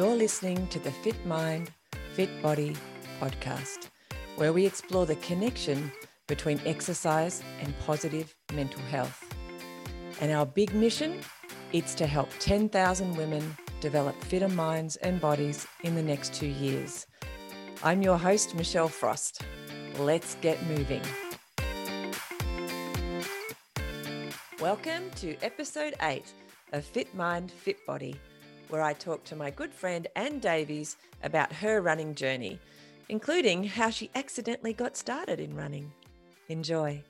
You're listening to the Fit Mind, Fit Body podcast, where we explore the connection between exercise and positive mental health. And our big mission it's to help 10,000 women develop fitter minds and bodies in the next two years. I'm your host, Michelle Frost. Let's get moving. Welcome to episode eight of Fit Mind, Fit Body, where I talk to my good friend Anne Davies about her running journey, including how she accidentally got started in running. Enjoy.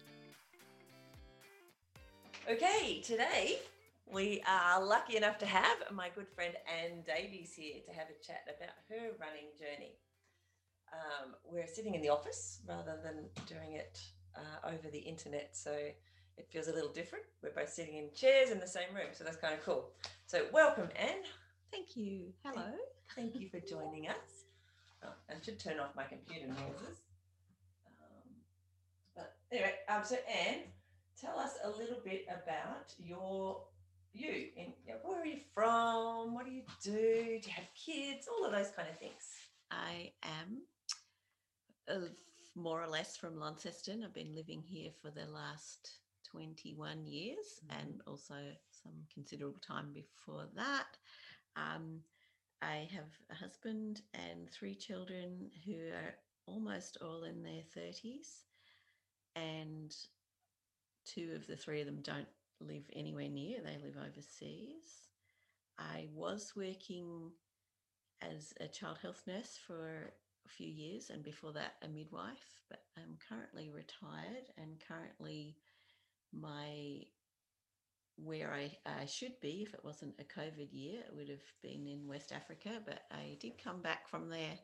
Okay, today we are lucky enough to have my good friend Anne Davies here to have a chat about her running journey. Um, we're sitting in the office rather than doing it uh, over the internet, so it feels a little different. We're both sitting in chairs in the same room, so that's kind of cool. So, welcome, Anne. Thank you. Hello. Thank, you for joining us. Oh, I should turn off my computer noises. Um, but anyway, um, so Anne, tell us a little bit about your you and you know, where are you from? What do you do? Do you have kids? All of those kind of things. I am uh, more or less from Launceston. I've been living here for the last 21 years mm-hmm. and also some considerable time before that. Um, I have a husband and three children who are almost all in their 30s, and two of the three of them don't live anywhere near, they live overseas. I was working as a child health nurse for a few years and before that a midwife, but I'm currently retired and currently my where I, should be if it wasn't a COVID year, it would have been in West Africa, but I did come back from there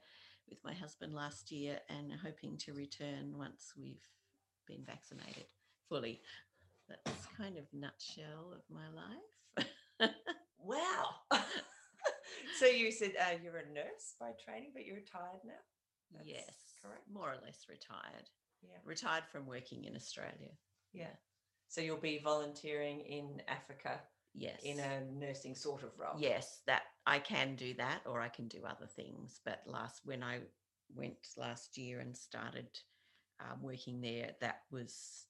with my husband last year and hoping to return once we've been vaccinated fully that's kind of nutshell of my life. wow. so you said uh, you're a nurse by training, but you're retired now. That's yes, correct. More or less retired. Yeah, retired from working in Australia. Yeah. So you'll be volunteering in Africa. Yes. In a nursing sort of role. Yes, that I can do that, or I can do other things. But last when I went last year and started um, working there, that was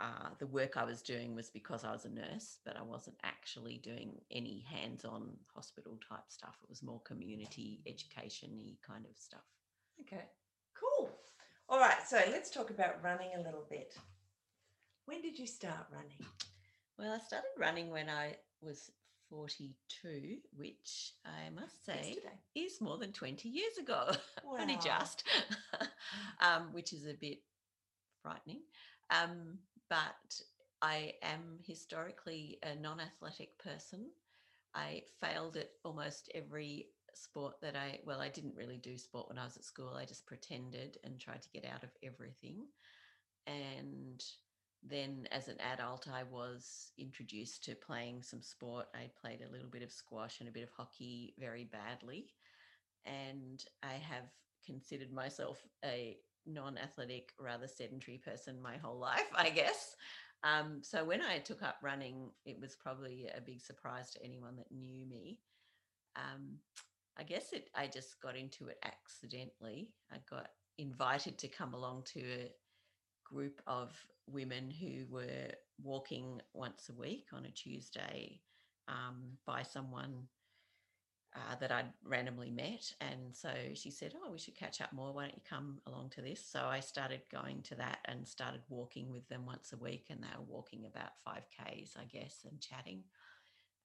uh, the work I was doing was because I was a nurse, but I wasn't actually doing any hands on hospital type stuff. It was more community education y kind of stuff. Okay, cool. All right, so let's talk about running a little bit. When did you start running? Well, I started running when I was 42, which I must say Yesterday. is more than 20 years ago. Wow. Only just, um, which is a bit frightening. Um, but I am historically a non athletic person. I failed at almost every sport that I, well, I didn't really do sport when I was at school. I just pretended and tried to get out of everything. And then as an adult, I was introduced to playing some sport. I played a little bit of squash and a bit of hockey very badly. And I have considered myself a non-athletic, rather sedentary person my whole life, I guess. Um, so when I took up running, it was probably a big surprise to anyone that knew me. Um, I guess it. I just got into it accidentally. I got invited to come along to a group of women who were walking once a week on a Tuesday um, by someone uh, that I'd randomly met. And so she said, Oh, we should catch up more. Why don't you come along to this? So I started going to that and started walking with them once a week. And they were walking about 5Ks, I guess, and chatting.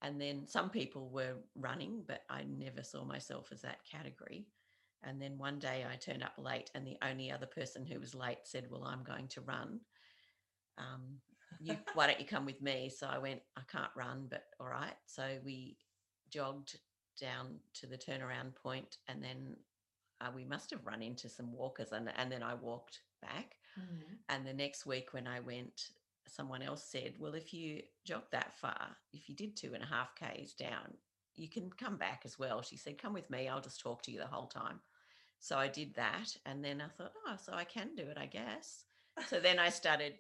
And then some people were running, but I never saw myself as that category. And then one day I turned up late, and the only other person who was late said, Well, I'm going to run. Um, you, why don't you come with me? So I went, I can't run, but all right. So we jogged down to the turnaround point and then uh, we must have run into some walkers and, and then I walked back. Mm-hmm. And the next week when I went, someone else said, Well, if you jog that far, if you did two and a half Ks down, you can come back as well. She said, Come with me, I'll just talk to you the whole time. So I did that. And then I thought, Oh, so I can do it, I guess. So then I started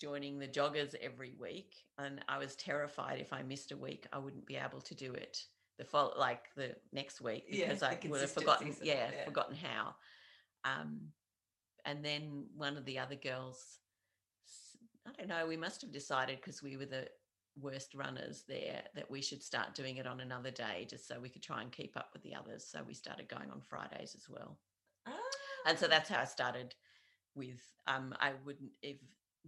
joining the joggers every week. And I was terrified if I missed a week, I wouldn't be able to do it the fall like the next week because the I would have forgotten yeah, yeah. forgotten how. Um, and then one of the other girls, I don't know, we must have decided because we were the worst runners there that we should start doing it on another day just so we could try and keep up with the others. So we started going on Fridays as well. And so Ah. that's how I started with um I wouldn't have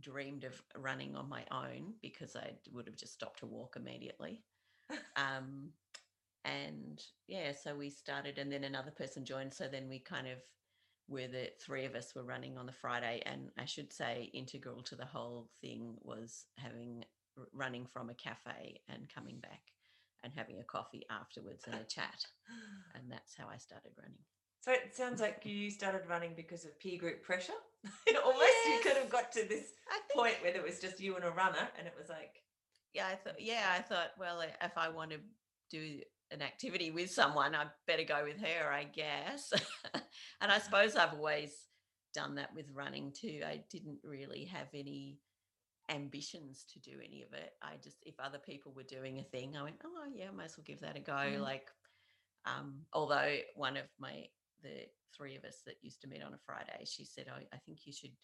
dreamed of running on my own because I would have just stopped to walk immediately. Um and yeah, so we started and then another person joined. So then we kind of were the three of us were running on the Friday and I should say integral to the whole thing was having running from a cafe and coming back and having a coffee afterwards and a chat. And that's how I started running. So it sounds like you started running because of peer group pressure. Almost you could have got to this point where there was just you and a runner, and it was like, yeah, I thought, yeah, I thought, well, if I want to do an activity with someone, I better go with her, I guess. and I suppose I've always done that with running too. I didn't really have any ambitions to do any of it. I just, if other people were doing a thing, I went, oh yeah, I might as well give that a go. Mhm. Like, um, although one of my the three of us that used to meet on a Friday, she said, oh, I think you should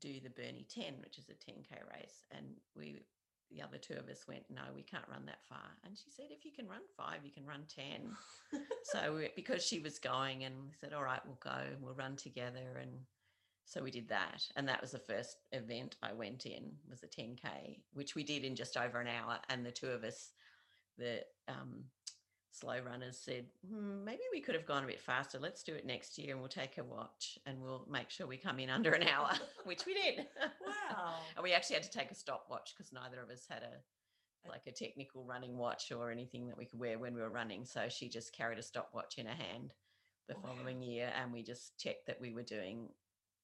do the Burnie 10, which is a 10k race. And we the other two of us went, no, we can't run that far. And she said, if you can run five, you can run 10. so we, because she was going and we said, all right, we'll go and we'll run together. And so we did that. And that was the first event I went in was a 10K, which we did in just over an hour. And the two of us, the um, slow runners said, hmm, maybe we could have gone a bit faster. Let's do it next year and we'll take a watch and we'll make sure we come in under an hour, which we did. wow. And we actually had to take a stopwatch because neither of us had a like a technical running watch or anything that we could wear when we were running. So she just carried a stopwatch in her hand the Wow. following year, and we just checked that we were doing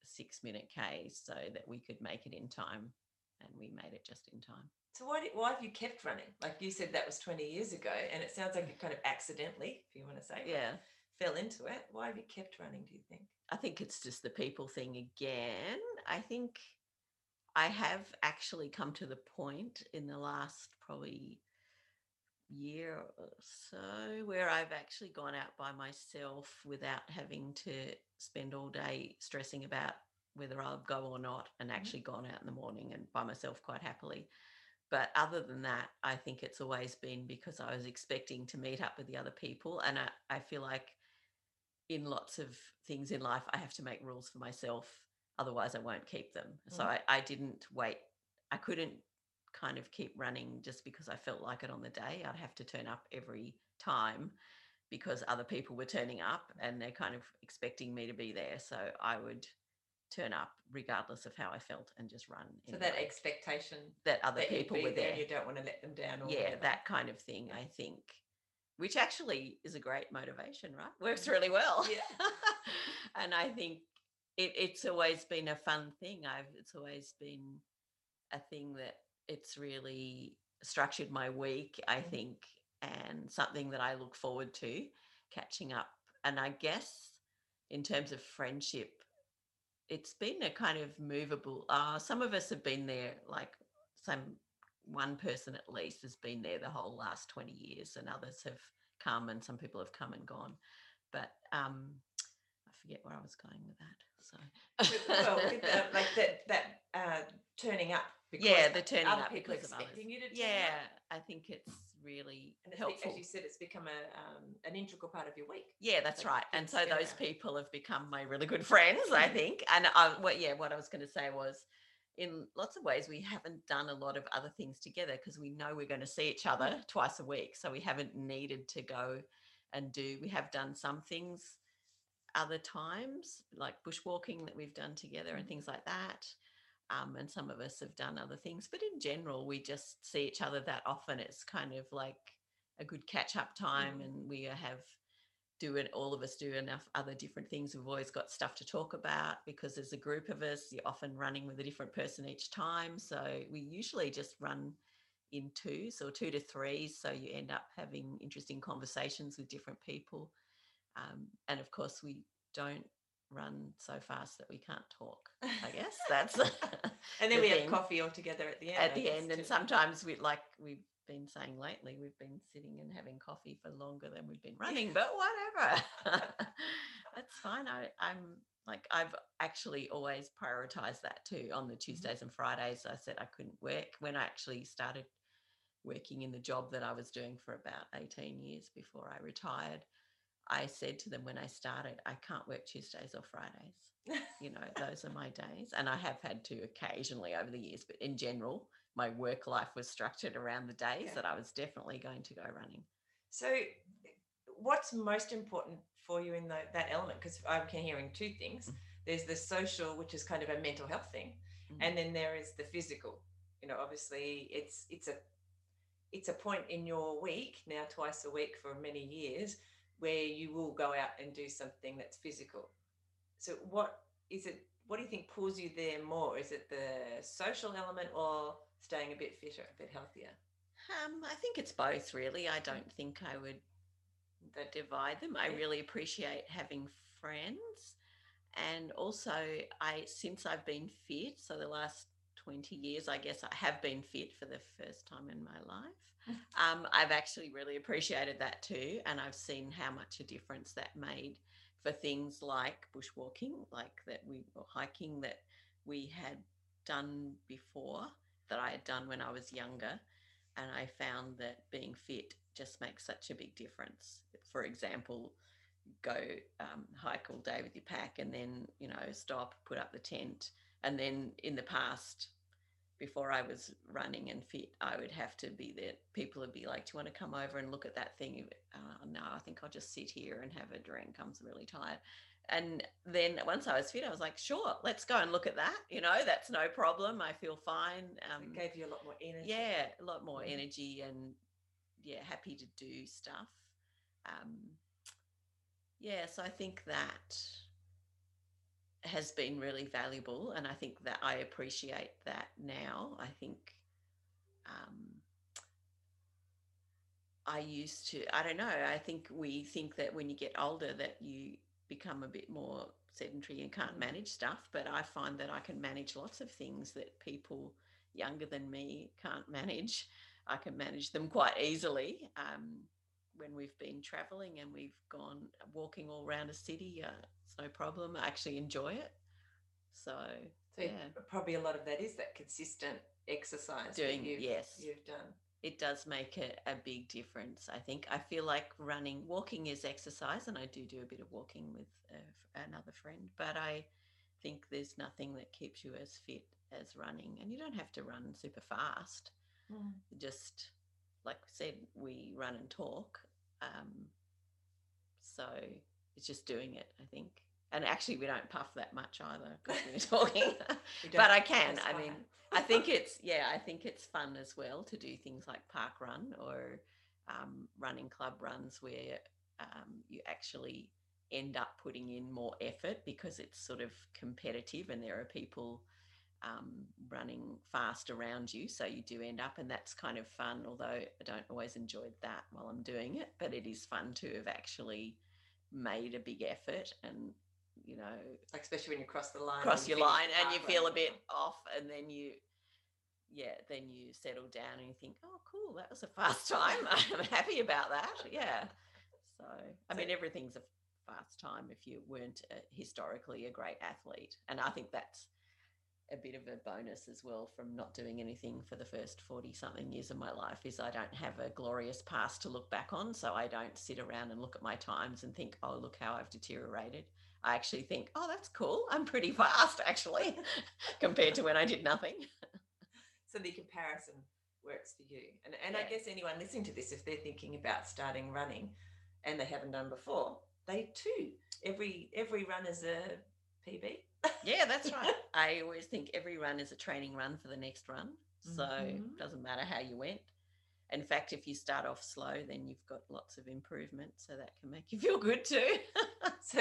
six minute Ks so that we could make it in time, and we made it just in time. So why did, why have you kept running? Like you said, that was twenty years ago, and it sounds like you kind of accidentally, if you want to say, Yeah, fell into it. Why have you kept running? Do you think? I think it's just the people thing again. I think I have actually come to the point in the last probably year or so where I've actually gone out by myself without having to spend all day stressing about whether I'll go or not and Mhm. actually gone out in the morning and by myself quite happily. But other than that, I think it's always been because I was expecting to meet up with the other people. And I, I feel like in lots of things in life, I have to make rules for myself. Otherwise, I won't keep them. So Mm. I, I didn't wait. I couldn't kind of keep running just because I felt like it on the day. I'd have to turn up every time because other people were turning up and they're kind of expecting me to be there. So I would turn up regardless of how I felt and just run. So that expectation that other that people were there, there. you don't want to let them down. Or Yeah, whatever. that kind of thing, I think, which actually is a great motivation, right? Works really well. Yeah. and I think it, it's always been a fun thing. I've it's always been a thing that it's really structured my week, I Mhm. think, and something that I look forward to catching up. And I guess in terms of friendship, it's been a kind of movable. Uh, some of us have been there, like some one person at least has been there the whole last 20 years, and others have come, and some people have come and gone. But um, I forget where I was going with that. So, well, with like that that uh, turning up. Yeah, o- the turning other up people because of others. expecting you to turn Yeah, up. I think it's really And it's be- helpful. as you said, it's become a um, an integral part of your week. Yeah, that's like right. And so those around. people have become my really good friends, I think. And uh, what, yeah, what I was going to say was, in lots of ways, we haven't done a lot of other things together because we know we're going to see each other twice a week. So we haven't needed to go and do. We have done some things other times, like bushwalking that we've done together and Mhm. things like that. Um, and some of us have done other things, but in general, we just see each other that often. It's kind of like a good catch up time, Mhm. and we have do it. All of us do enough other different things. We've always got stuff to talk about because there's a group of us. You're often running with a different person each time, so we usually just run in twos or two to threes. So you end up having interesting conversations with different people. Um, and of course, we don't run so fast that we can't talk. I guess that's and then the we thing. have coffee all together at the end. at the end. And sometimes we like we've been saying lately. We've been sitting and having coffee for longer than we've been running, but whatever. That's fine. I, I'm like I've actually always prioritized that too. On the mm-hmm. Tuesdays and Fridays, I said I couldn't work when I actually started working in the job that I was doing for about 18 years before I retired. I said to them when I started, I can't work Tuesdays or Fridays. You know, those are my days. And I have had to occasionally over the years, but in general, my work life was structured around the days Yeah. that I was definitely going to go running. So, what's most important for you in tho- that element? Because I'm hearing two things. Mm. There's the social, which is kind of a mental health thing, Mm. and then there is the physical. You know, obviously, it's it's a it's a point in your week now, twice a week for many years, where you will go out and do something that's physical. So, what is it? What do you think pulls you there more? Is it the social element or staying a bit fitter, a bit healthier? Um, I think it's both, really. I don't think I would That divide them. I really appreciate having friends. And also, I since I've been fit, so the last 20 years, I guess I have been fit for the first time in my life. Um, I've actually really appreciated that too. And I've seen how much a difference that made for things like bushwalking, like that we or hiking that we had done before, that I had done when I was younger. And I found that being fit just makes such a big difference. For example, go um, hike all day with your pack and then, you know, stop, put up the tent. And then in the past, before I was running and fit, I would have to be there. People would be like, Do you want to come over and look at that thing? Uh, no, I think I'll just sit here and have a drink. I'm really tired. And then once I was fit, I was like, Sure, let's go and look at that. You know, that's no problem. I feel fine. Um, it gave you a lot more energy. yeah, a lot more Mhm. energy and yeah, happy to do stuff. Um, yeah, so I think that has been really valuable, and I think that I appreciate that now. I think um, I used to. I don't know. I think we think that when you get older, that you become a bit more sedentary and can't manage stuff. But I find that I can manage lots of things that people younger than me can't manage. I can manage them quite easily. Um, when we've been traveling and we've gone walking all around a city, uh, it's no problem. I actually enjoy it. So So yeah. probably a lot of that is that consistent exercise Doing- you've, yes. you've done. it does make a, a big difference. I think I feel like running, walking is exercise, and I do do a bit of walking with uh, another friend. But I think there's nothing that keeps you as fit as running, and you don't have to run super fast. Just like I said, we run and talk. Um, so it's just doing it, I think. And actually, we don't puff that much either because we're talking. You but I can. I mean, I think it's yeah, I think it's fun as well to do things like park run or um, running club runs where um, you actually end up putting in more effort because it's sort of competitive and there are people um, running fast around you, so you do end up, and that's kind of fun. Although I don't always enjoy that while I'm doing it, but it is fun to have actually made a big effort and you know like especially when you cross the line. cross your line and you feel a bit off and then you yeah then you settle down and you think oh cool that was a fast time. I'm happy about that. Yeah. So i mean everything's a fast time if you weren't uh historically a great athlete. And i think that's a bit of a bonus as well from not doing anything for the first 40 something years of my life is i don't have a glorious past to look back on so i don't sit around and look at my times and think oh look how i've deteriorated I actually think, oh, that's cool. I'm pretty fast actually, compared to when I did nothing. So the comparison works for you. And and I guess anyone listening to this, if they're thinking about starting running and they haven't done before, they too. Every every run is a PB. Yeah, that's right. I always think every run is a training run for the next run. So Mhm. it doesn't matter how you went. In fact, if you start off slow, then you've got lots of improvement. So that can make you feel good too. So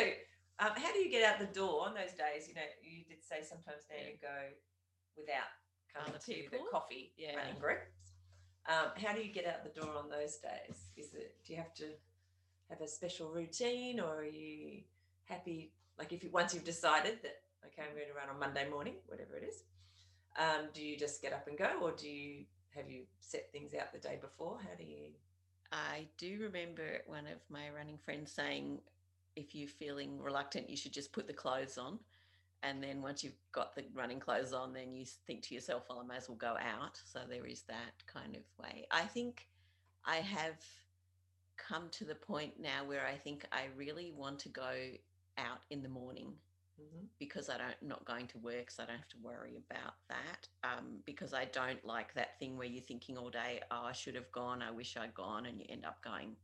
um, how do you get out the door on those days? You know, you did say sometimes now Yeah. you go without coming Other to the coffee Yeah. running groups. Um, how do you get out the door on those days? Is it do you have to have a special routine or are you happy like if you once you've decided that okay I'm going to run on Monday morning, whatever it is, um, do you just get up and go or do you have you set things out the day before? How do you? I do remember one of my running friends saying, if you're feeling reluctant, you should just put the clothes on. And then once you've got the running clothes on, then you think to yourself, well, I may as well go out. So there is that kind of way. I think I have come to the point now where I think I really want to go out in the morning Mhm. because I don't not going to work, so I don't have to worry about that. Um, because I don't like that thing where you're thinking all day, oh, I should have gone, I wish I'd gone, and you end up going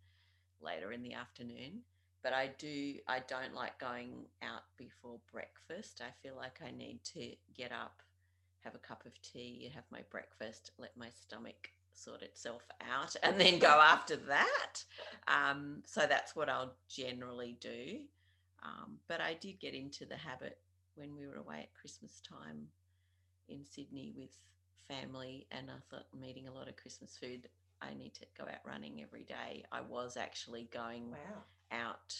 later in the afternoon. But I do, I don't like going out before breakfast. I feel like I need to get up, have a cup of tea, have my breakfast, let my stomach sort itself out, and then go after that. Um, so that's what I'll generally do. Um, but I did get into the habit when we were away at Christmas time in Sydney with family, and I thought I'm eating a lot of Christmas food. I need to go out running every day. I was actually going Wow. out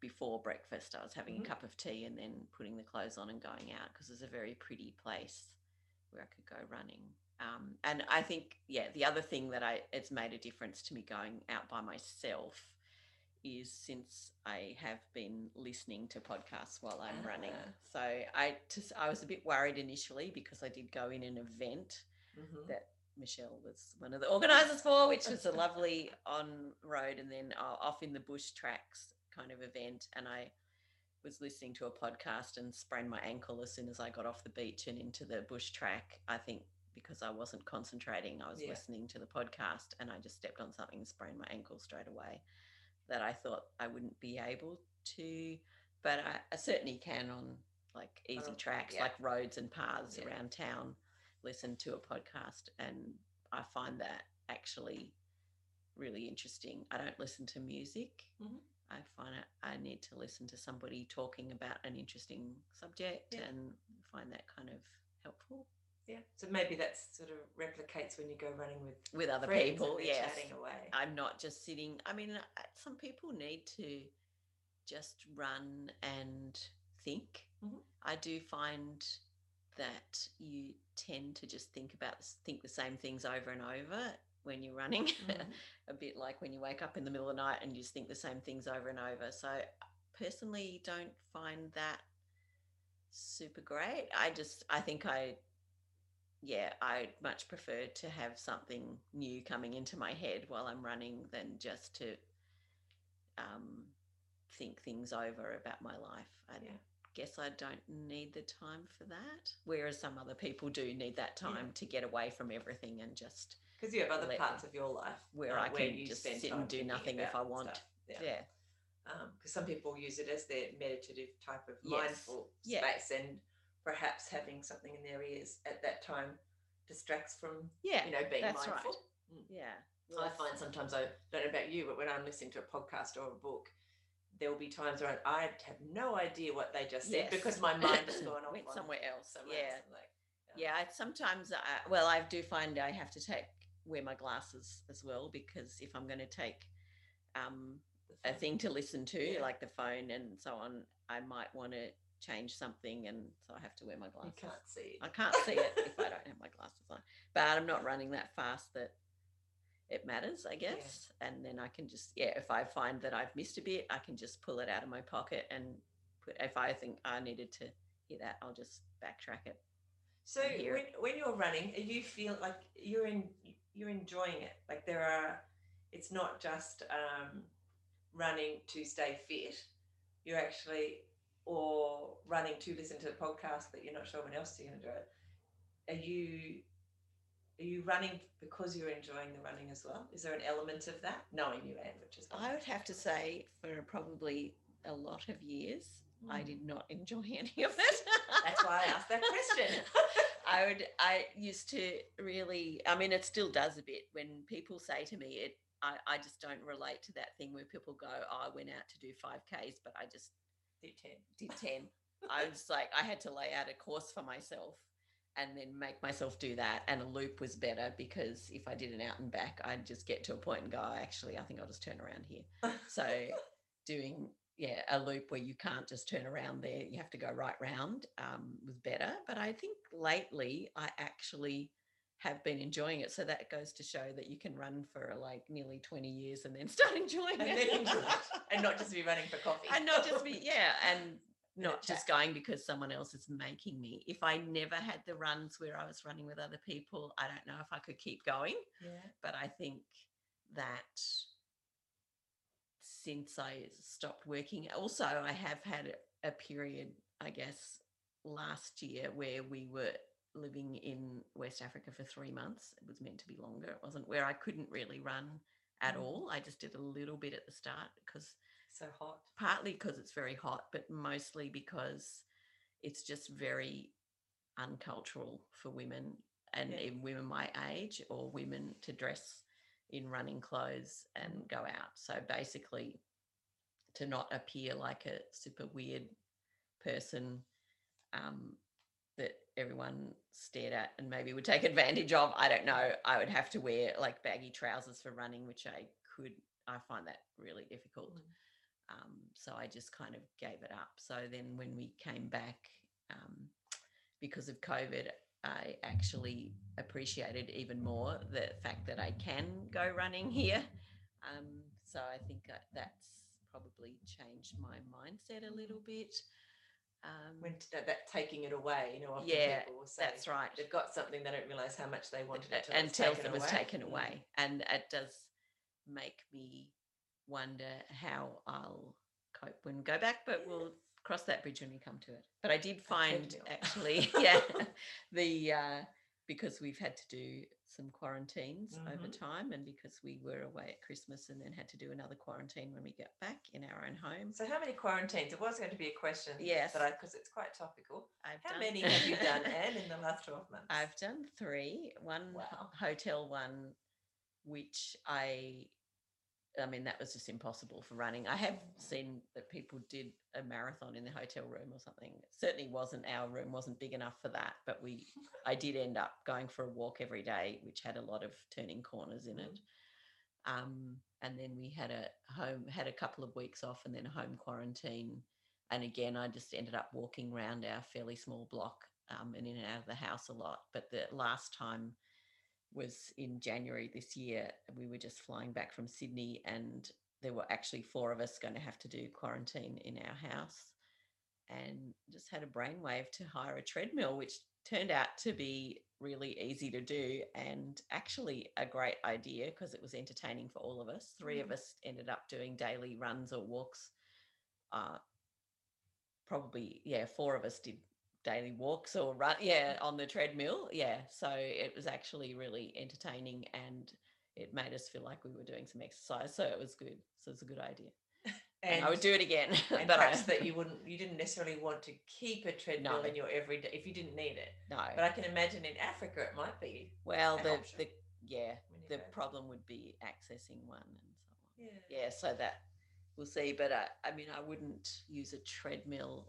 before breakfast. I was having Mhm. a cup of tea and then putting the clothes on and going out because it's a very pretty place where I could go running. Um, and I think, yeah, the other thing that I it's made a difference to me going out by myself is since I have been listening to podcasts while I'm running. Ah. So I just I was a bit worried initially because I did go in an event Mhm. that Michelle was one of the organisers for, which was a lovely on road and then uh, off in the bush tracks kind of event. And I was listening to a podcast and sprained my ankle as soon as I got off the beach and into the bush track. I think because I wasn't concentrating, I was Yeah. listening to the podcast and I just stepped on something and sprained my ankle straight away. That I thought I wouldn't be able to, but I, I certainly can on like easy Oh, tracks, yeah. like roads and paths Yeah. around town listen to a podcast and I find that actually really interesting. I don't listen to music. Mhm. I find it I need to listen to somebody talking about an interesting subject Yeah. and find that kind of helpful Yeah. So maybe that sort of replicates when you go running with with other people. they're chatting away. I'm not just sitting. I mean, uh, some people need to just run and think. Mhm. I do find that you tend to just think about think the same things over and over when you're running. Mhm. a bit like when you wake up in the middle of the night and you just think the same things over and over. So personally don't find that super great. I just I think I yeah, I much prefer to have something new coming into my head while I'm running than just to um, think things over about my life. I Yeah. guess I don't need the time for that. Whereas some other people do need that time to get away from everything and just Because you have other parts of your life where uh, I can you just sit and do nothing if I want. stuff. Yeah. yeah. Because some people use it as their meditative type of Yes. mindful Yeah. space, and perhaps having something in their ears at that time distracts from Yeah. you know being that's right. mindful. Yeah. I find sometimes I don't know about you, but when I'm listening to a podcast or a book, there will be times where I have no idea what they just said Yes. because my mind has gone off Went somewhere else. somewhere yeah. else, like, Yeah, I, sometimes I well, I do find I have to take wear my glasses as well because if I'm going to take um, a thing to listen to, Yeah. like the phone and so on, I might want to change something, and so I have to wear my you glasses. can't see. I can't see it if I don't have my glasses on, but I'm not running that fast that it matters, I guess. And then I can just yeah, if I find that I've missed a bit, I can just pull it out of my pocket and put. If I think I needed to hear that, I'll just backtrack it. So when, when you're running, you feel like you're in you're enjoying it? Like there are, it's not just um, running to stay fit. You're actually or running to listen to a podcast that you're not sure when else you're going to do it. Are you are you running because you're enjoying the running as well? Is there an element of that? Knowing you, Anne, which is I would have to say for probably a lot of years, I Mm. did not enjoy any of it. That's why I asked that question. I would I used to really I mean it still does a bit when people say to me it I, I just don't relate to that thing where people go, oh, I went out to do 5Ks, but I just Do 10. did 10. I was like, I had to lay out a course for myself and then make myself do that. And a loop was better because if I did an out and back, I'd just get to a point and go, "Oh, actually, I think I'll just turn around here. So doing, yeah, a loop where you can't just turn around there, you have to go right round um, was better. But I think lately I actually have been enjoying it. So that goes to show that you can run for like nearly 20 years and then start enjoying And it. enjoy it. And not just be running for coffee. and not just be, yeah, and not just going because someone else is making me. If I never had the runs where I was running with other people, I don't know if I could keep going. Yeah. But I think that since I stopped working, also I have had a period, I guess, last year where we were living in West Africa for three months. It was meant to be longer. It wasn't where I couldn't really run at Mm. all. I just did a little bit at the start because So hot. partly because it's very hot, but mostly because it's just very uncultural for women and Yeah. even women my age or women to dress in running clothes and Mhm. go out. So basically, to not appear like a super weird person um, that everyone stared at and maybe would take advantage of. I don't know. I would have to wear like baggy trousers for running, which I could. I find that really difficult. Mm. Um, so I just kind of gave it up. So then when we came back, um, because of COVID, I actually appreciated even more the fact that I can go running here. Um, so I think that's probably changed my mindset a little bit. Um, When that, that taking it away, you know, often Yeah, people will say that's right. they've got something they don't realize how much they wanted it until taken it was away. taken Mm. away. And it does make me wonder how I'll cope when we go back, but we'll cross that bridge when we come to it. But I did find treadmill. actually, yeah, the uh, because we've had to do some quarantines over Mhm. time and because we were away at Christmas and then had to do another quarantine when we get back in our own home. So how many quarantines? It was going to be a question. Yes. But because it's quite topical. I've How done- many have you done, Anne, in the last twelve months? I've done three. One Wow. hotel one, which I, I mean, that was just impossible for running. I have seen that people did a marathon in the hotel room or something. It certainly wasn't our room wasn't big enough for that, but we, I did end up going for a walk every day, which had a lot of turning corners in it. Um, and then we had a home, had a couple of weeks off, and then a home quarantine. And again, I just ended up walking around our fairly small block um, and in and out of the house a lot. But the last time was in January this year. We were just flying back from Sydney, and there were actually four of us going to have to do quarantine in our house. And just had a brainwave to hire a treadmill, which turned out to be really easy to do and actually a great idea because it was entertaining for all of us. Three of us ended up doing daily runs or walks. Uh, probably, yeah, four of us did daily walks or run, yeah, on the treadmill. Yeah. So it was actually really entertaining and it made us feel like we were doing some exercise. So it was good. So it's a good idea. And, I would do it again. And but perhaps I, that you wouldn't, you didn't necessarily want to keep a treadmill No. in your everyday if you didn't need it. no. But I can imagine in Africa it might be. Well, the, option. the yeah, the problem would be accessing one and so on. Yeah. Yeah, so that we'll see. But I, I mean, I wouldn't use a treadmill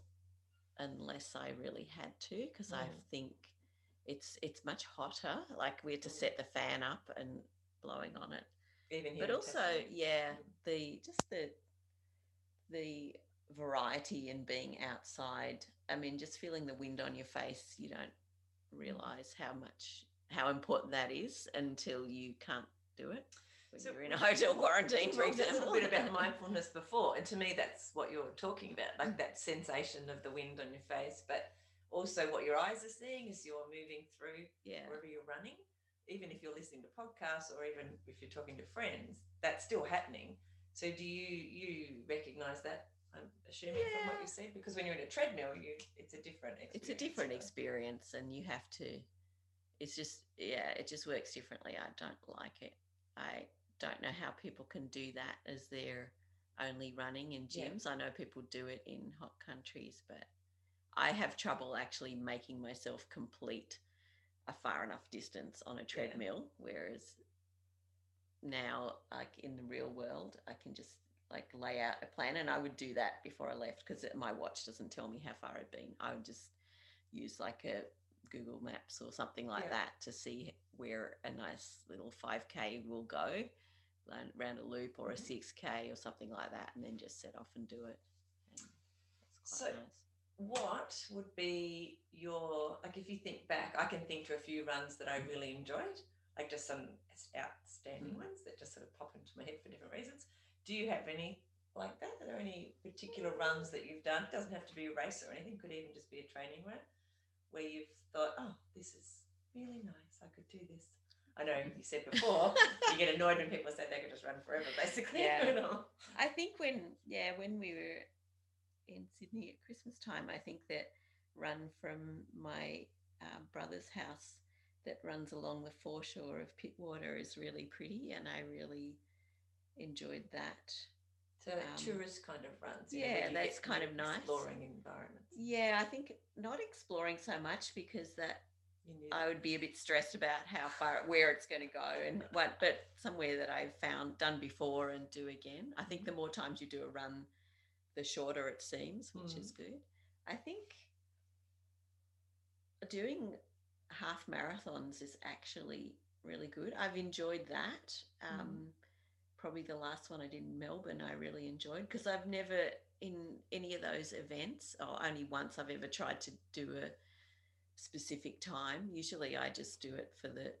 unless I really had to, because I Mm. think it's it's much hotter. Like we had to Mm. set the fan up and blowing on it. Even But also, yeah, Mm. the just the the variety in being outside. I mean, just feeling the wind on your face, you don't realize how much how important that is until you can't do it when So you're in a hotel quarantine, for talked a little bit about mindfulness before, and to me, that's what you're talking about, like that sensation of the wind on your face, but also what your eyes are seeing as you're moving through yeah, wherever you're running. Even if you're listening to podcasts, or even if you're talking to friends, that's still happening. So, do you you recognize that? I'm assuming from what you said, because when you're in a treadmill, you it's a different experience. it's a different experience, and you have to. It's just yeah, it just works differently. I don't like it. I don't know how people can do that as they're only running in Yeah. gyms. I know people do it in hot countries, but I have trouble actually making myself complete a far enough distance on a treadmill. Whereas now, like in the real world, I can just like lay out a plan, and I would do that before I left because my watch doesn't tell me how far I've been. I would just use like a Google Maps or something like Yeah. that to see where a nice little 5K will go round- round a loop or a Mhm. 6K or something like that, and then just set off and do it. And So- nice. what would be your like if you think back? I can think to a few runs that I really enjoyed, like just some outstanding Mm. ones that just sort of pop into my head for different reasons. Do you have any like that? Are there any particular runs that you've done? It doesn't have to be a race or anything. Could even just be a training run where you've thought, oh, this is really nice. I could do this. I know you said before you get annoyed when people say they could just run forever, basically. Yeah. I think when yeah, when we were in Sydney at Christmas time, I think that run from my uh, brother's house that runs along the foreshore of Pittwater is really pretty, and I really enjoyed that. So Um, tourist kind of runs. you know, yeah, that's kind of nice. Exploring environments. Yeah, I think not exploring so much because that I would be a bit stressed about how far where it's going to go and what but somewhere that I've found done before and do again. I think the mm-hmm. more times you do a run, the shorter it seems, which mm-hmm. is good. I think doing half marathons is actually really good. I've enjoyed that. Um, mm-hmm. Probably the last one I did in Melbourne, I really enjoyed because I've never in any of those events, or only once I've ever tried to do a specific time. Usually I just do it for the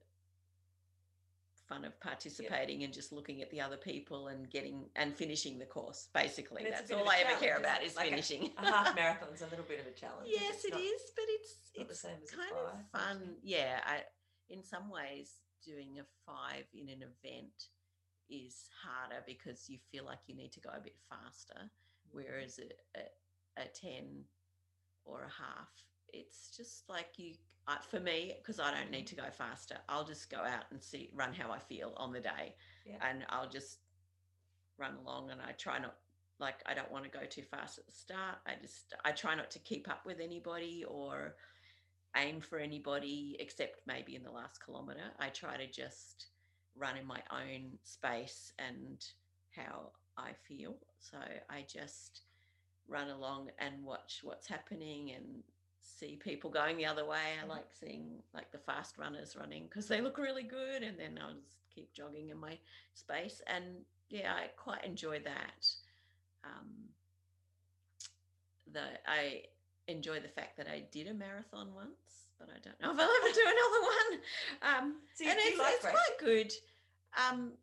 fun of participating and just looking at the other people and getting and finishing the course. Basically, that's all I ever care about is? Like finishing. a half marathon's a little bit of a challenge. yes, it not- is, but it's it's a kind of fun. Yeah, I, in some ways, doing a five in an event is harder because you feel like you need to go a bit faster, Mm-hmm. whereas a, a, a ten or a half, it's just like you. Uh, for me, because I don't need to go faster, I'll just go out and see run how I feel on the day, Yeah. and I'll just run along. And I try not like I don't want to go too fast at the start. I just I try not to keep up with anybody or aim for anybody except maybe in the last kilometer. I try to just run in my own space and how I feel. So I just run along and watch what's happening and see people going the other way. I Mhm. like seeing like the fast runners running because they look really good and then I'll just keep jogging in my space and yeah, I quite enjoy that. Um, the I enjoy the fact that I did a marathon once, but I don't know if I'll ever do another one. Um, So and it's, like it's quite good. Um,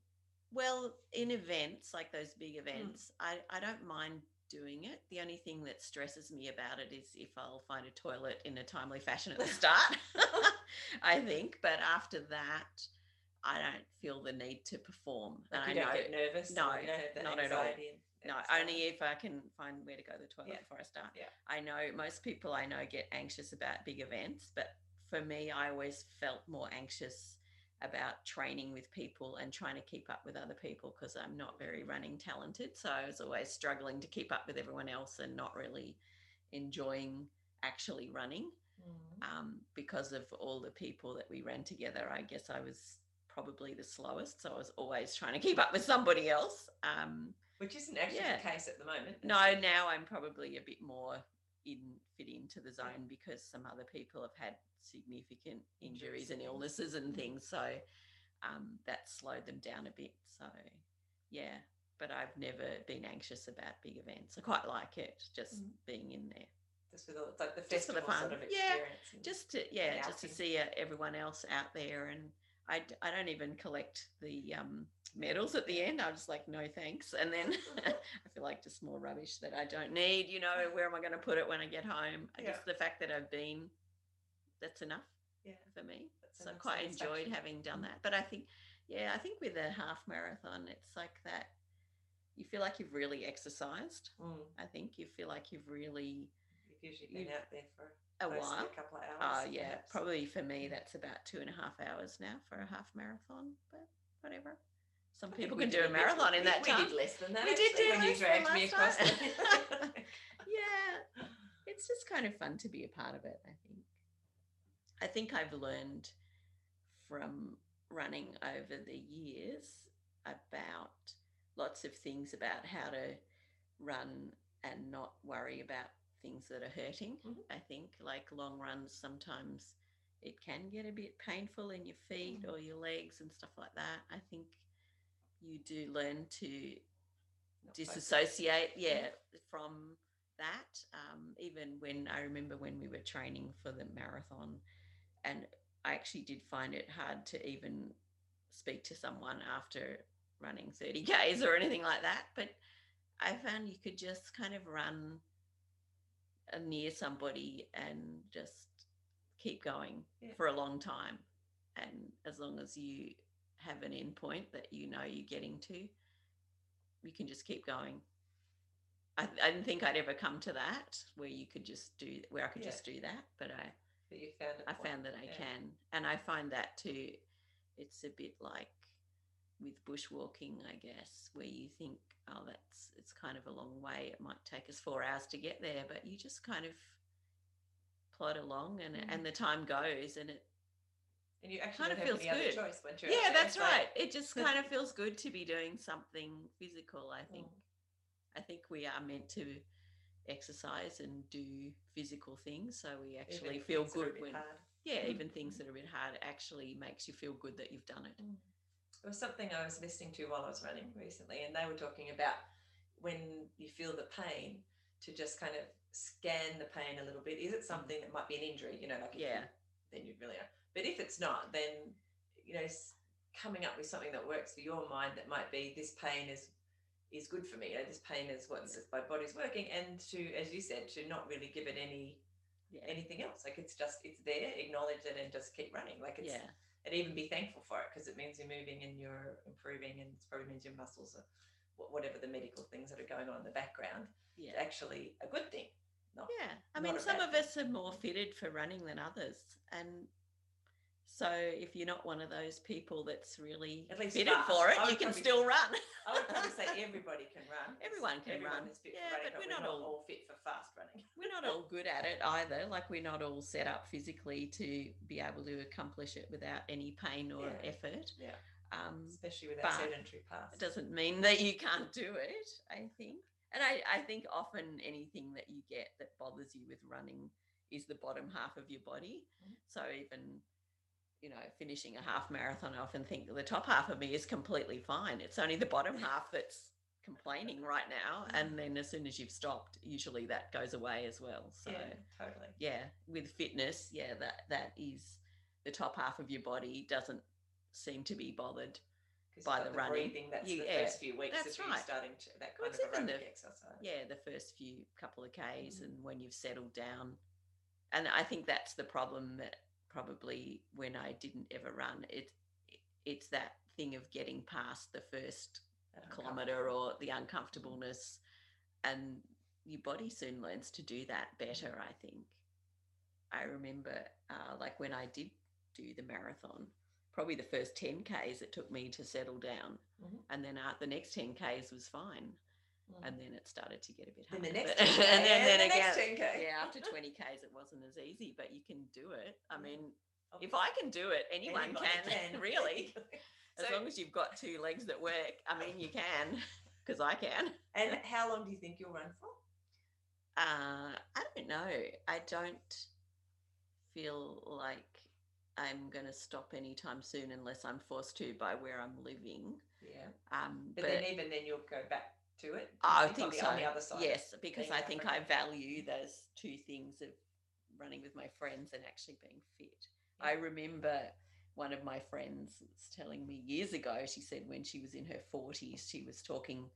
well, in events like those big Hmm. events, I, I don't mind doing it. The only thing that stresses me about it is if I'll find a toilet in a timely fashion at the start. I think, but after that, I don't feel the need to perform. Like and I don't know get nervous. no, or you don't have that not at all. no, only if I can find where to go to the toilet Yeah. before I start. Yeah. I know most people I know get anxious about big events, but for me, I always felt more anxious about training with people and trying to keep up with other people because I'm not very running talented. So I was always struggling to keep up with everyone else and not really enjoying actually running Mm. um, because of all the people that we ran together. I guess I was probably the slowest. So I was always trying to keep up with somebody else. Um, Which isn't actually Yeah. the case at the moment. no, it? now I'm probably a bit more in fit into the zone because some other people have had significant injuries and illnesses and Mhm. things. So um, that slowed them down a bit. So yeah, but I've never been anxious about big events. I quite like it, just Mhm. being in there. Just with all, like the Just for the festival sort fun. of Yeah, experience. and- Just to yeah, just to see uh, everyone else out there and. I, I don't even collect the um, medals at the end. I'm just like, no thanks. And then I feel like just more rubbish that I don't need. You know, where am I going to put it when I get home? I Yeah. Just the fact that I've been, that's enough Yeah. for me. That's So I quite enjoyed having done Mm. that. But I think, yeah, I think with a half marathon, it's like that. You feel like you've really exercised. Mm. I think you feel like you've really because You've usually been You've- out there for a while. a couple of hours. Oh yeah, perhaps. probably for me Mm. that's about two and a half hours now for a half marathon. But whatever. Some I people can do a marathon in we- that we time. did less than that. We did do when you than dragged me across. The... yeah, it's just kind of fun to be a part of it. I think. I think I've learned from running over the years about lots of things about how to run and not worry about things that are hurting. Mhm. I think like long runs sometimes it can get a bit painful in your feet Mm. or your legs and stuff like that. I think you do learn to Not disassociate yeah from that. Um, even when I remember when we were training for the marathon, and I actually did find it hard to even speak to someone after running 30 Ks or anything like that. But I found you could just kind of run near somebody and just keep going Yeah. for a long time. And as long as you have an endpoint that you know you're getting to, you can just keep going. I, I didn't think I'd ever come to that where you could just do where I could Yeah. just do that, but I But you found I found that I Yeah. can, and I find that too. It's a bit like with bushwalking, I guess, where you think, oh, that's it's kind of a long way. It might take us four hours to get there, but you just kind of plod along, and Mm. and the time goes, and it And you actually kinda have feels good. choice once you're yeah, that's right. It just kind of feels good to be doing something physical. I think. Mm. I think we are meant to exercise and do physical things, so we actually feel things are a good when hard. yeah, Mm. even things that are a bit hard actually makes you feel good that you've done it. There was something I was listening to while I was running recently, and they were talking about when you feel the pain to just kind of scan the pain a little bit. Is it mm-hmm. something that might be an injury? You know, like if you- Yeah. then you'd really know. But if it's not, then you know, coming up with something that works for your mind that might be this pain is is good for me. You know, this pain is what Yeah. my body's working, and to, as you said, to not really give it any Yeah. anything else. Like it's just it's there, acknowledge it, and just keep running. Like it's yeah. And even be thankful for it because it means you're moving and you're improving and it probably means your muscles are whatever the medical things that are going on in the background Yeah. actually a good thing not Yeah. I mean, some of thing. us are more fitted for running than others. And so if you're not one of those people that's really At least fitted fast. for it, I you can probably- still run. i would probably say everybody can run Everyone can everyone run. is fit Yeah, for running but we're we're, not not all- all fit for fast running We're not all good at it either. Like we're not all set up physically to be able to accomplish it without any pain or Yeah. effort. Yeah. Um, especially with that sedentary past it doesn't mean that you can't do it i think and I, I think often anything that you get that bothers you with running is the bottom half of your body Mhm. so even you know finishing a half marathon i often think the top half of me is completely fine it's only the bottom half that's complaining right now and then as soon as you've stopped usually that goes away as well so yeah totally yeah with fitness yeah that that is the top half of your body doesn't seem to be bothered by the the running. breathing that's You- the yeah, first few weeks that's right. starting to that kind of aerobic the- exercise yeah the first few couple of k's Mhm. and when you've settled down and i think that's the problem that probably when i didn't ever run it it's that thing of getting past the first kilometer or the uncomfortableness and your body soon learns to do that better i think i remember uh, like when i did do the marathon probably the first 10 ks it took me to settle down Mhm. and then uh, the next 10 ks was fine. And then it started to get a bit Then harder. the next but- 10K, and then, and then the next again, 10K. yeah, after 20 k's, it wasn't as easy, but you can do it. I Yeah. mean, if I can do it, anyone can, can, really. As long as you've got two legs that work, I mean, you can, because I can. And how long do you think you'll run for? Uh, I don't know. I don't feel like I'm going to stop anytime soon unless I'm forced to by where I'm living. Yeah. Um, But, then even then you'll go back to it. I think so. On the other side. Yes, because I think. I value those two things of running with my friends and actually being fit. I remember one of my friends was telling me years ago, she said when she was in her 40s, she was talking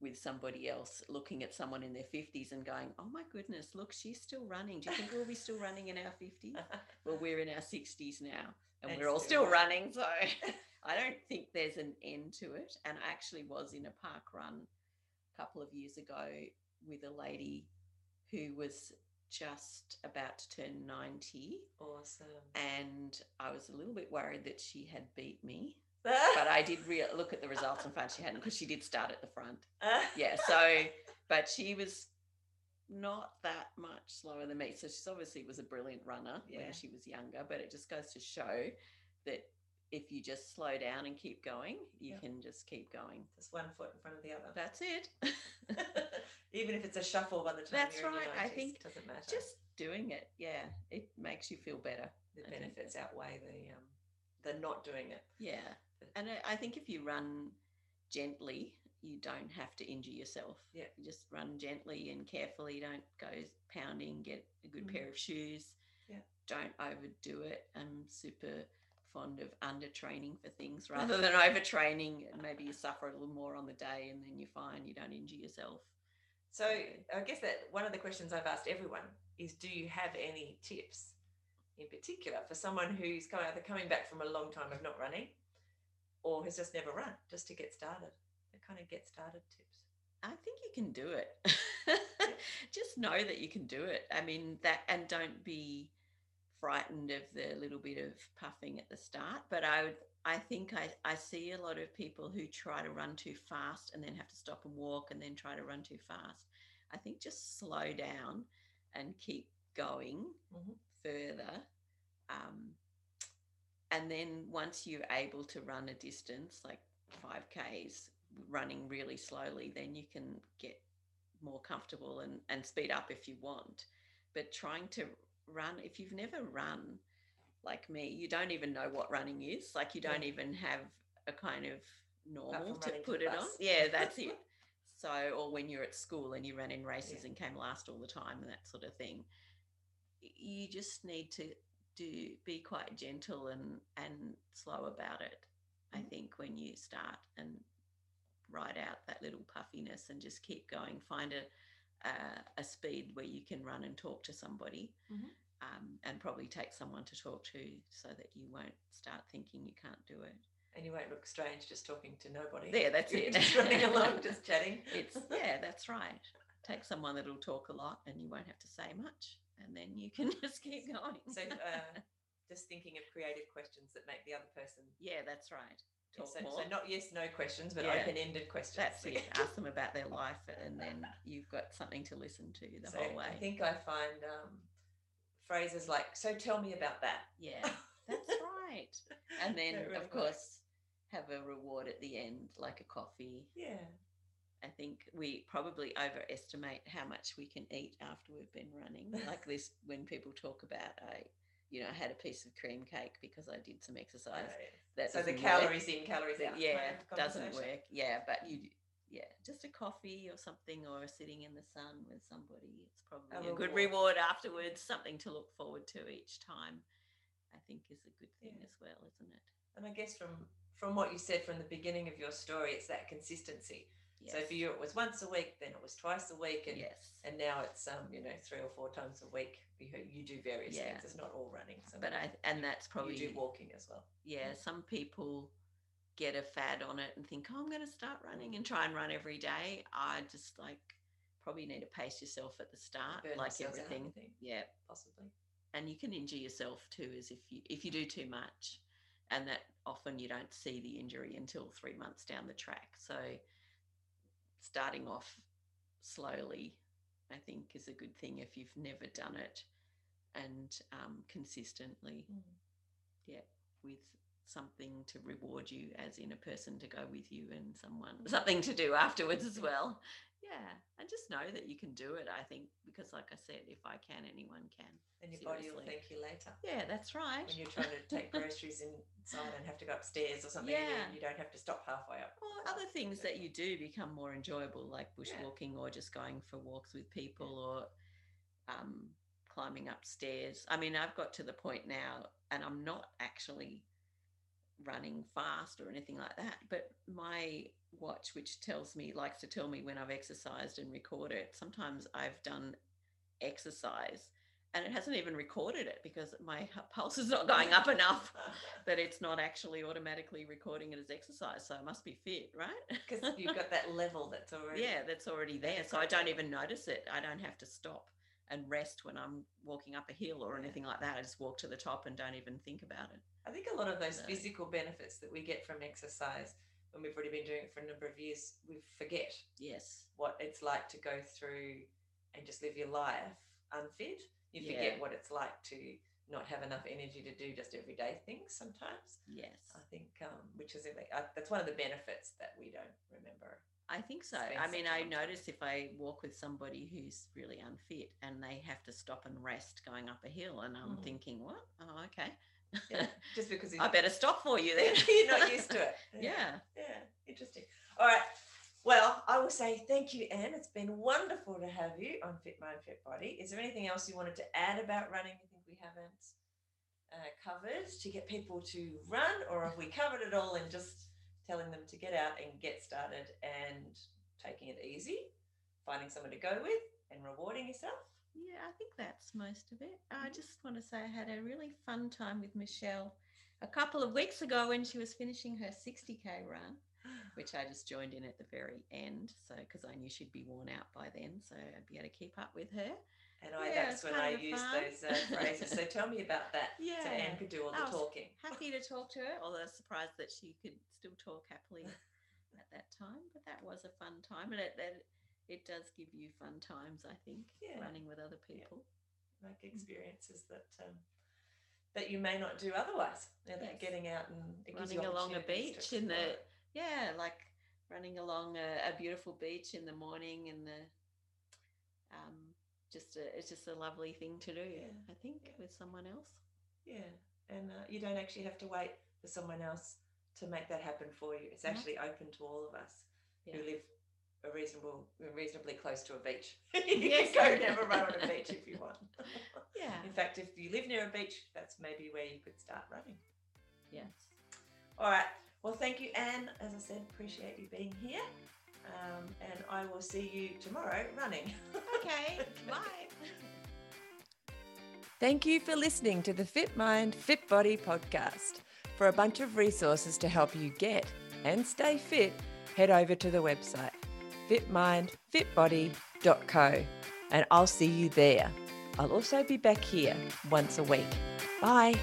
with somebody else, looking at someone in their 50s and going, Oh my goodness, look, she's still running. Do you think we'll be still running in our 50s? Well, we're in our 60s now and, And we're all still running. So I don't think there's an end to it. And I actually was in a park run couple of years ago with a lady who was just about to turn 90. awesome. And I was a little bit worried that she had beat me. But I did re- look at the results and found she hadn't because she did start at the front. Yeah. So, but she was not that much slower than me. So she's obviously was a brilliant runner Yeah. when she was younger, but it just goes to show that if you just slow down and keep going, you Yeah. can just keep going. Just one foot in front of the other. That's it. Even if it's a shuffle by the time That's right. I 90s, think doesn't matter. just doing it, yeah, it makes you feel better. the I benefits outweigh the um the not doing it. Yeah. And I- think if you run gently, you don't have to injure yourself. Yeah. You just run gently and carefully. Don't go pounding. Get a good Mhm. pair of shoes. Yeah. Don't overdo it. I'm super fond of under training for things rather than overtraining. And maybe you suffer a little more on the day and then you find you don't injure yourself. So I guess that one of the questions I've asked everyone is, do you have any tips in particular for someone who's kind of either coming back from a long time of not running or has just never run, just to get started? The kind of get started tips. I think you can do it. Just know that you can do it. I mean that, and don't be frightened of the little bit of puffing at the start. But I would, I think I, I see a lot of people who try to run too fast and then have to stop and walk and then try to run too fast. I think just slow down and keep going Mhm. further. Um, and then once you're able to run a distance like 5Ks, running really slowly, then you can get more comfortable and, and speed up if you want. But trying to run, if you've never run like me, you don't even know what running is. Like you don't Yeah. even have a kind of normal to to put the it on. Yeah, that's it. So, or when you're at school and you ran in races Yeah. and came last all the time and that sort of thing, you just need to do be quite gentle and and slow about it. I Mhm. think when you start and ride out that little puffiness and just keep going, find a a, a speed where you can run and talk to somebody, Mhm. um, and probably take someone to talk to so that you won't start thinking you can't do it. And you won't look strange just talking to nobody. There, that's You're it. just running along, just chatting. It's yeah, that's right. Take someone that'll talk a lot, and you won't have to say much, and then you can just keep going. So uh, just thinking of creative questions that make the other person yeah, that's right. Talk so, so not yes no questions but Yeah. open-ended questions That's it. Ask them about their life, and then you've got something to listen to the so whole way. i think i find um, phrases like so tell me about that yeah, that's right. And then, really of course, have a reward at the end, like a coffee. yeah I think we probably overestimate how much we can eat after we've been running. Like this, when people talk about, I, you know, I had a piece of cream cake because I did some exercise. That so the doesn't work. calories in calories out yeah, kind doesn't work. Yeah, but you, yeah, just a coffee or something, or sitting in the sun with somebody. It's probably A a, good reward. reward afterwards. Something to look forward to each time. I think is a good thing Yeah. as well, isn't it? and i guess from from what you said from the beginning of your story it's that consistency so for you it was once a week then it was twice a week and yes. and now it's um you know three or four times a week you, you do various Yeah. things it's not all running so But I, and that's probably you do walking as well yeah, some people get a fad on it and think, oh, I'm going to start running and try and run every day. I just like probably need to pace yourself at the start, Burn like themselves out, I everything. think, Yeah, possibly and you can injure yourself too, as if you if you do too much, and that often you don't see the injury until three months down the track. So starting off slowly, I think, is a good thing if you've never done it, and um, consistently yeah, with something to reward you, as in a person to go with you and someone something to do afterwards as well. Yeah, and just know that you can do it. I think because, like I said, if I can, anyone can. and your body will thank you later Yeah, that's right. when you're trying to take groceries inside and have to go upstairs or something Yeah. you, don't have to stop halfway up Or other things that you do become more enjoyable, like Yeah. bushwalking or just going for walks with people or um, climbing upstairs. I mean, I've got to the point now, and I'm not actually running fast or anything like that, but my watch, which tells me, likes to tell me when I've exercised and record it, sometimes I've done exercise and it hasn't even recorded it because my pulse is not going up enough that it's not actually automatically recording it as exercise. So I must be fit, right? because you've got that level that's already yeah, that's already there. So I don't even notice it. I don't have to stop and rest when I'm walking up a hill or anything like that. I just walk to the top and don't even think about it. I think a lot of those No. physical benefits that we get from exercise when we've already been doing it for a number of years we forget Yes. what it's like to go through and just live your life unfit you forget what it's like to not have enough energy to do just everyday things sometimes Yes. I think, um, which is uh, that's one of the benefits that we don't remember. I think so. I mean, I notice if I walk with somebody who's really unfit and they have to stop and rest going up a hill, and I'm Mhm. thinking, what? Oh, okay. Yeah, just because I better stop for you then. you're not used to it. yeah. yeah, interesting. All right, Well, I will say thank you, Anne. It's been wonderful to have you on Fit Mind, Fit Body. Is there anything else you wanted to add about running I think we haven't uh, covered to get people to run, or have we covered it all in just telling them to get out and get started and taking it easy, finding someone to go with, and rewarding yourself? Yeah, I think that's most of it. I just want to say I had a really fun time with Michelle a couple of weeks ago when she was finishing her 60k run which I just joined in at the very end. So, because I knew she'd be worn out by then, so I'd be able to keep up with her. And I, Yeah, that's when I kind of used fun. those uh, phrases. So tell me about that. So Yeah. Anne could do all the talking. Happy to talk to her, although surprised that she could still talk happily at that time. But that was a fun time, and it it, it does give you fun times. I think Yeah. running with other people. Like experiences that um, that you may not do otherwise. You know, that Yes. getting out and running along a beach in the yeah like running along a, a beautiful beach in the morning and the um just a, it's just a lovely thing to do Yeah, i think yeah. with someone else Yeah, and uh, you don't actually have to wait for someone else to make that happen for you. It's actually open to all of us Yeah. who live a reasonable, reasonably close to a beach. you Yes. can go and have a run on a beach if you want. yeah In fact, if you live near a beach, that's maybe where you could start running. yes All right. Well, thank you, Anne. As I said, appreciate you being here. Um, and I will see you tomorrow running. okay bye Thank you for listening to the Fit Mind, Fit Body podcast. For a bunch of resources to help you get and stay fit, head over to the website fitmindfitbody.co and I'll see you there. I'll also be back here once a week. Bye.